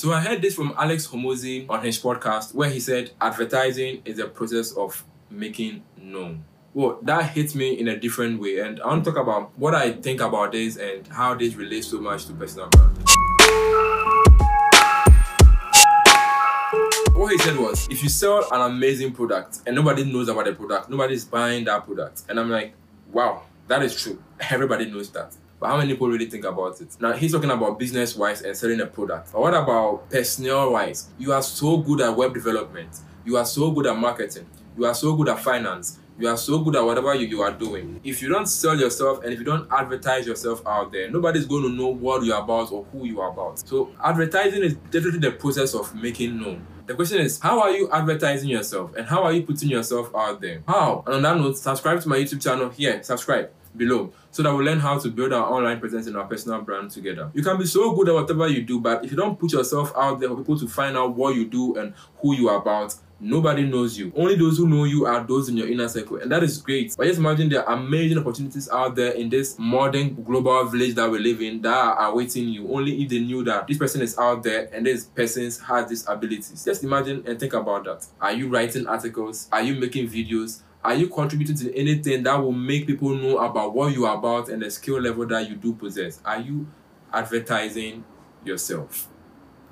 So I heard this from Alex Hormozi on his podcast where he said advertising is a process of making known. Well, that hits me in a different way, and I want to talk about what I think about this and how this relates so much to personal branding. What he said was, if you sell an amazing product and nobody knows about the product, nobody's buying that product. And I'm like, wow, that is true. Everybody knows that. But how many people really think about it? Now he's talking about business wise and selling a product. But what about personnel wise? You are so good at web development. You are so good at marketing. You are so good at finance. You are so good at whatever you, you are doing. If you don't sell yourself and if you don't advertise yourself out there, nobody's going to know what you're about or who you are about. So advertising is definitely the process of making known. The question is, how are you advertising yourself and how are you putting yourself out there? How? And on that note, subscribe to my YouTube channel here. Subscribe below so that we learn how to build our online presence and our personal brand together. You can be so good at whatever you do, but if you don't put yourself out there for people to find out what you do and who you are about, nobody knows you. Only those who know you are those in your inner circle, and that is great. But just imagine there are amazing opportunities out there in this modern global village that we live in that are awaiting you. Only if they knew that this person is out there and this person has these abilities. Just imagine and think about that. Are you writing articles? Are you making videos? Are you contributing to anything that will make people know about what you are about and the skill level that you do possess? Are you advertising yourself?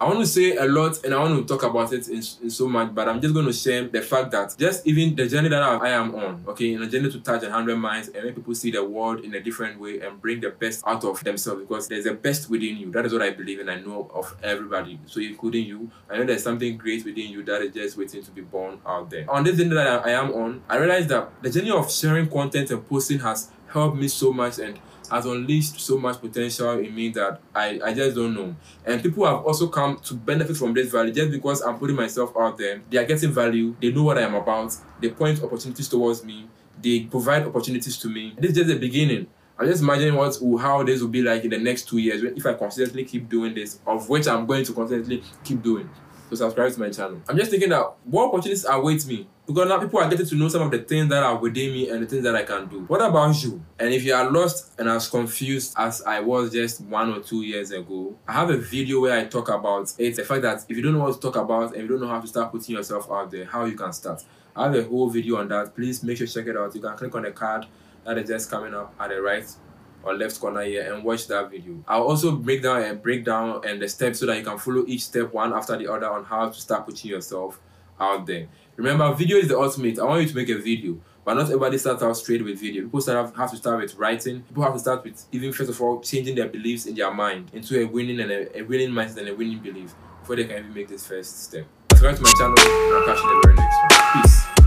I want to say a lot and I want to talk about it in, in so much, but I'm just going to share the fact that just even the journey that I, am on, okay, in a journey to touch 100 minds and make people see the world in a different way and bring the best out of themselves because there's a best within you. That is what I believe and I know of everybody. So, including you, I know there's something great within you that is just waiting to be born out there. On this journey that I, I am on, I realized that the journey of sharing content and posting has helped me so much and has unleashed so much potential in me that I, I just don't know. And people have also come to benefit from this value just because I'm putting myself out there. They are getting value, they know what I am about, they point opportunities towards me, they provide opportunities to me. This is just the beginning. I'm just imagining what how this will be like in the next two years if I consistently keep doing this, of which I'm going to consistently keep doing. So subscribe to my channel. I'm just thinking that what opportunities await me because now people are getting to know some of the things that are within me and the things that I can do. What about you? And if you are lost and as confused as I was just one or two years ago, I have a video where I talk about it. The fact that if you don't know what to talk about and you don't know how to start putting yourself out there, how you can start. I have a whole video on that. Please make sure to check it out. You can click on the card that is just coming up at the right or left corner here and watch that video. I'll also break down and break down and the steps so that you can follow each step one after the other on how to start putting yourself out there. Remember, video is the ultimate. I want you to make a video, but not everybody starts out straight with video. People start have to start with writing. People have to start with even first of all changing their beliefs in their mind into a winning and a, a winning mindset and a winning belief before they can even make this first step. Subscribe to my channel and I'll catch you in the very next one. Peace.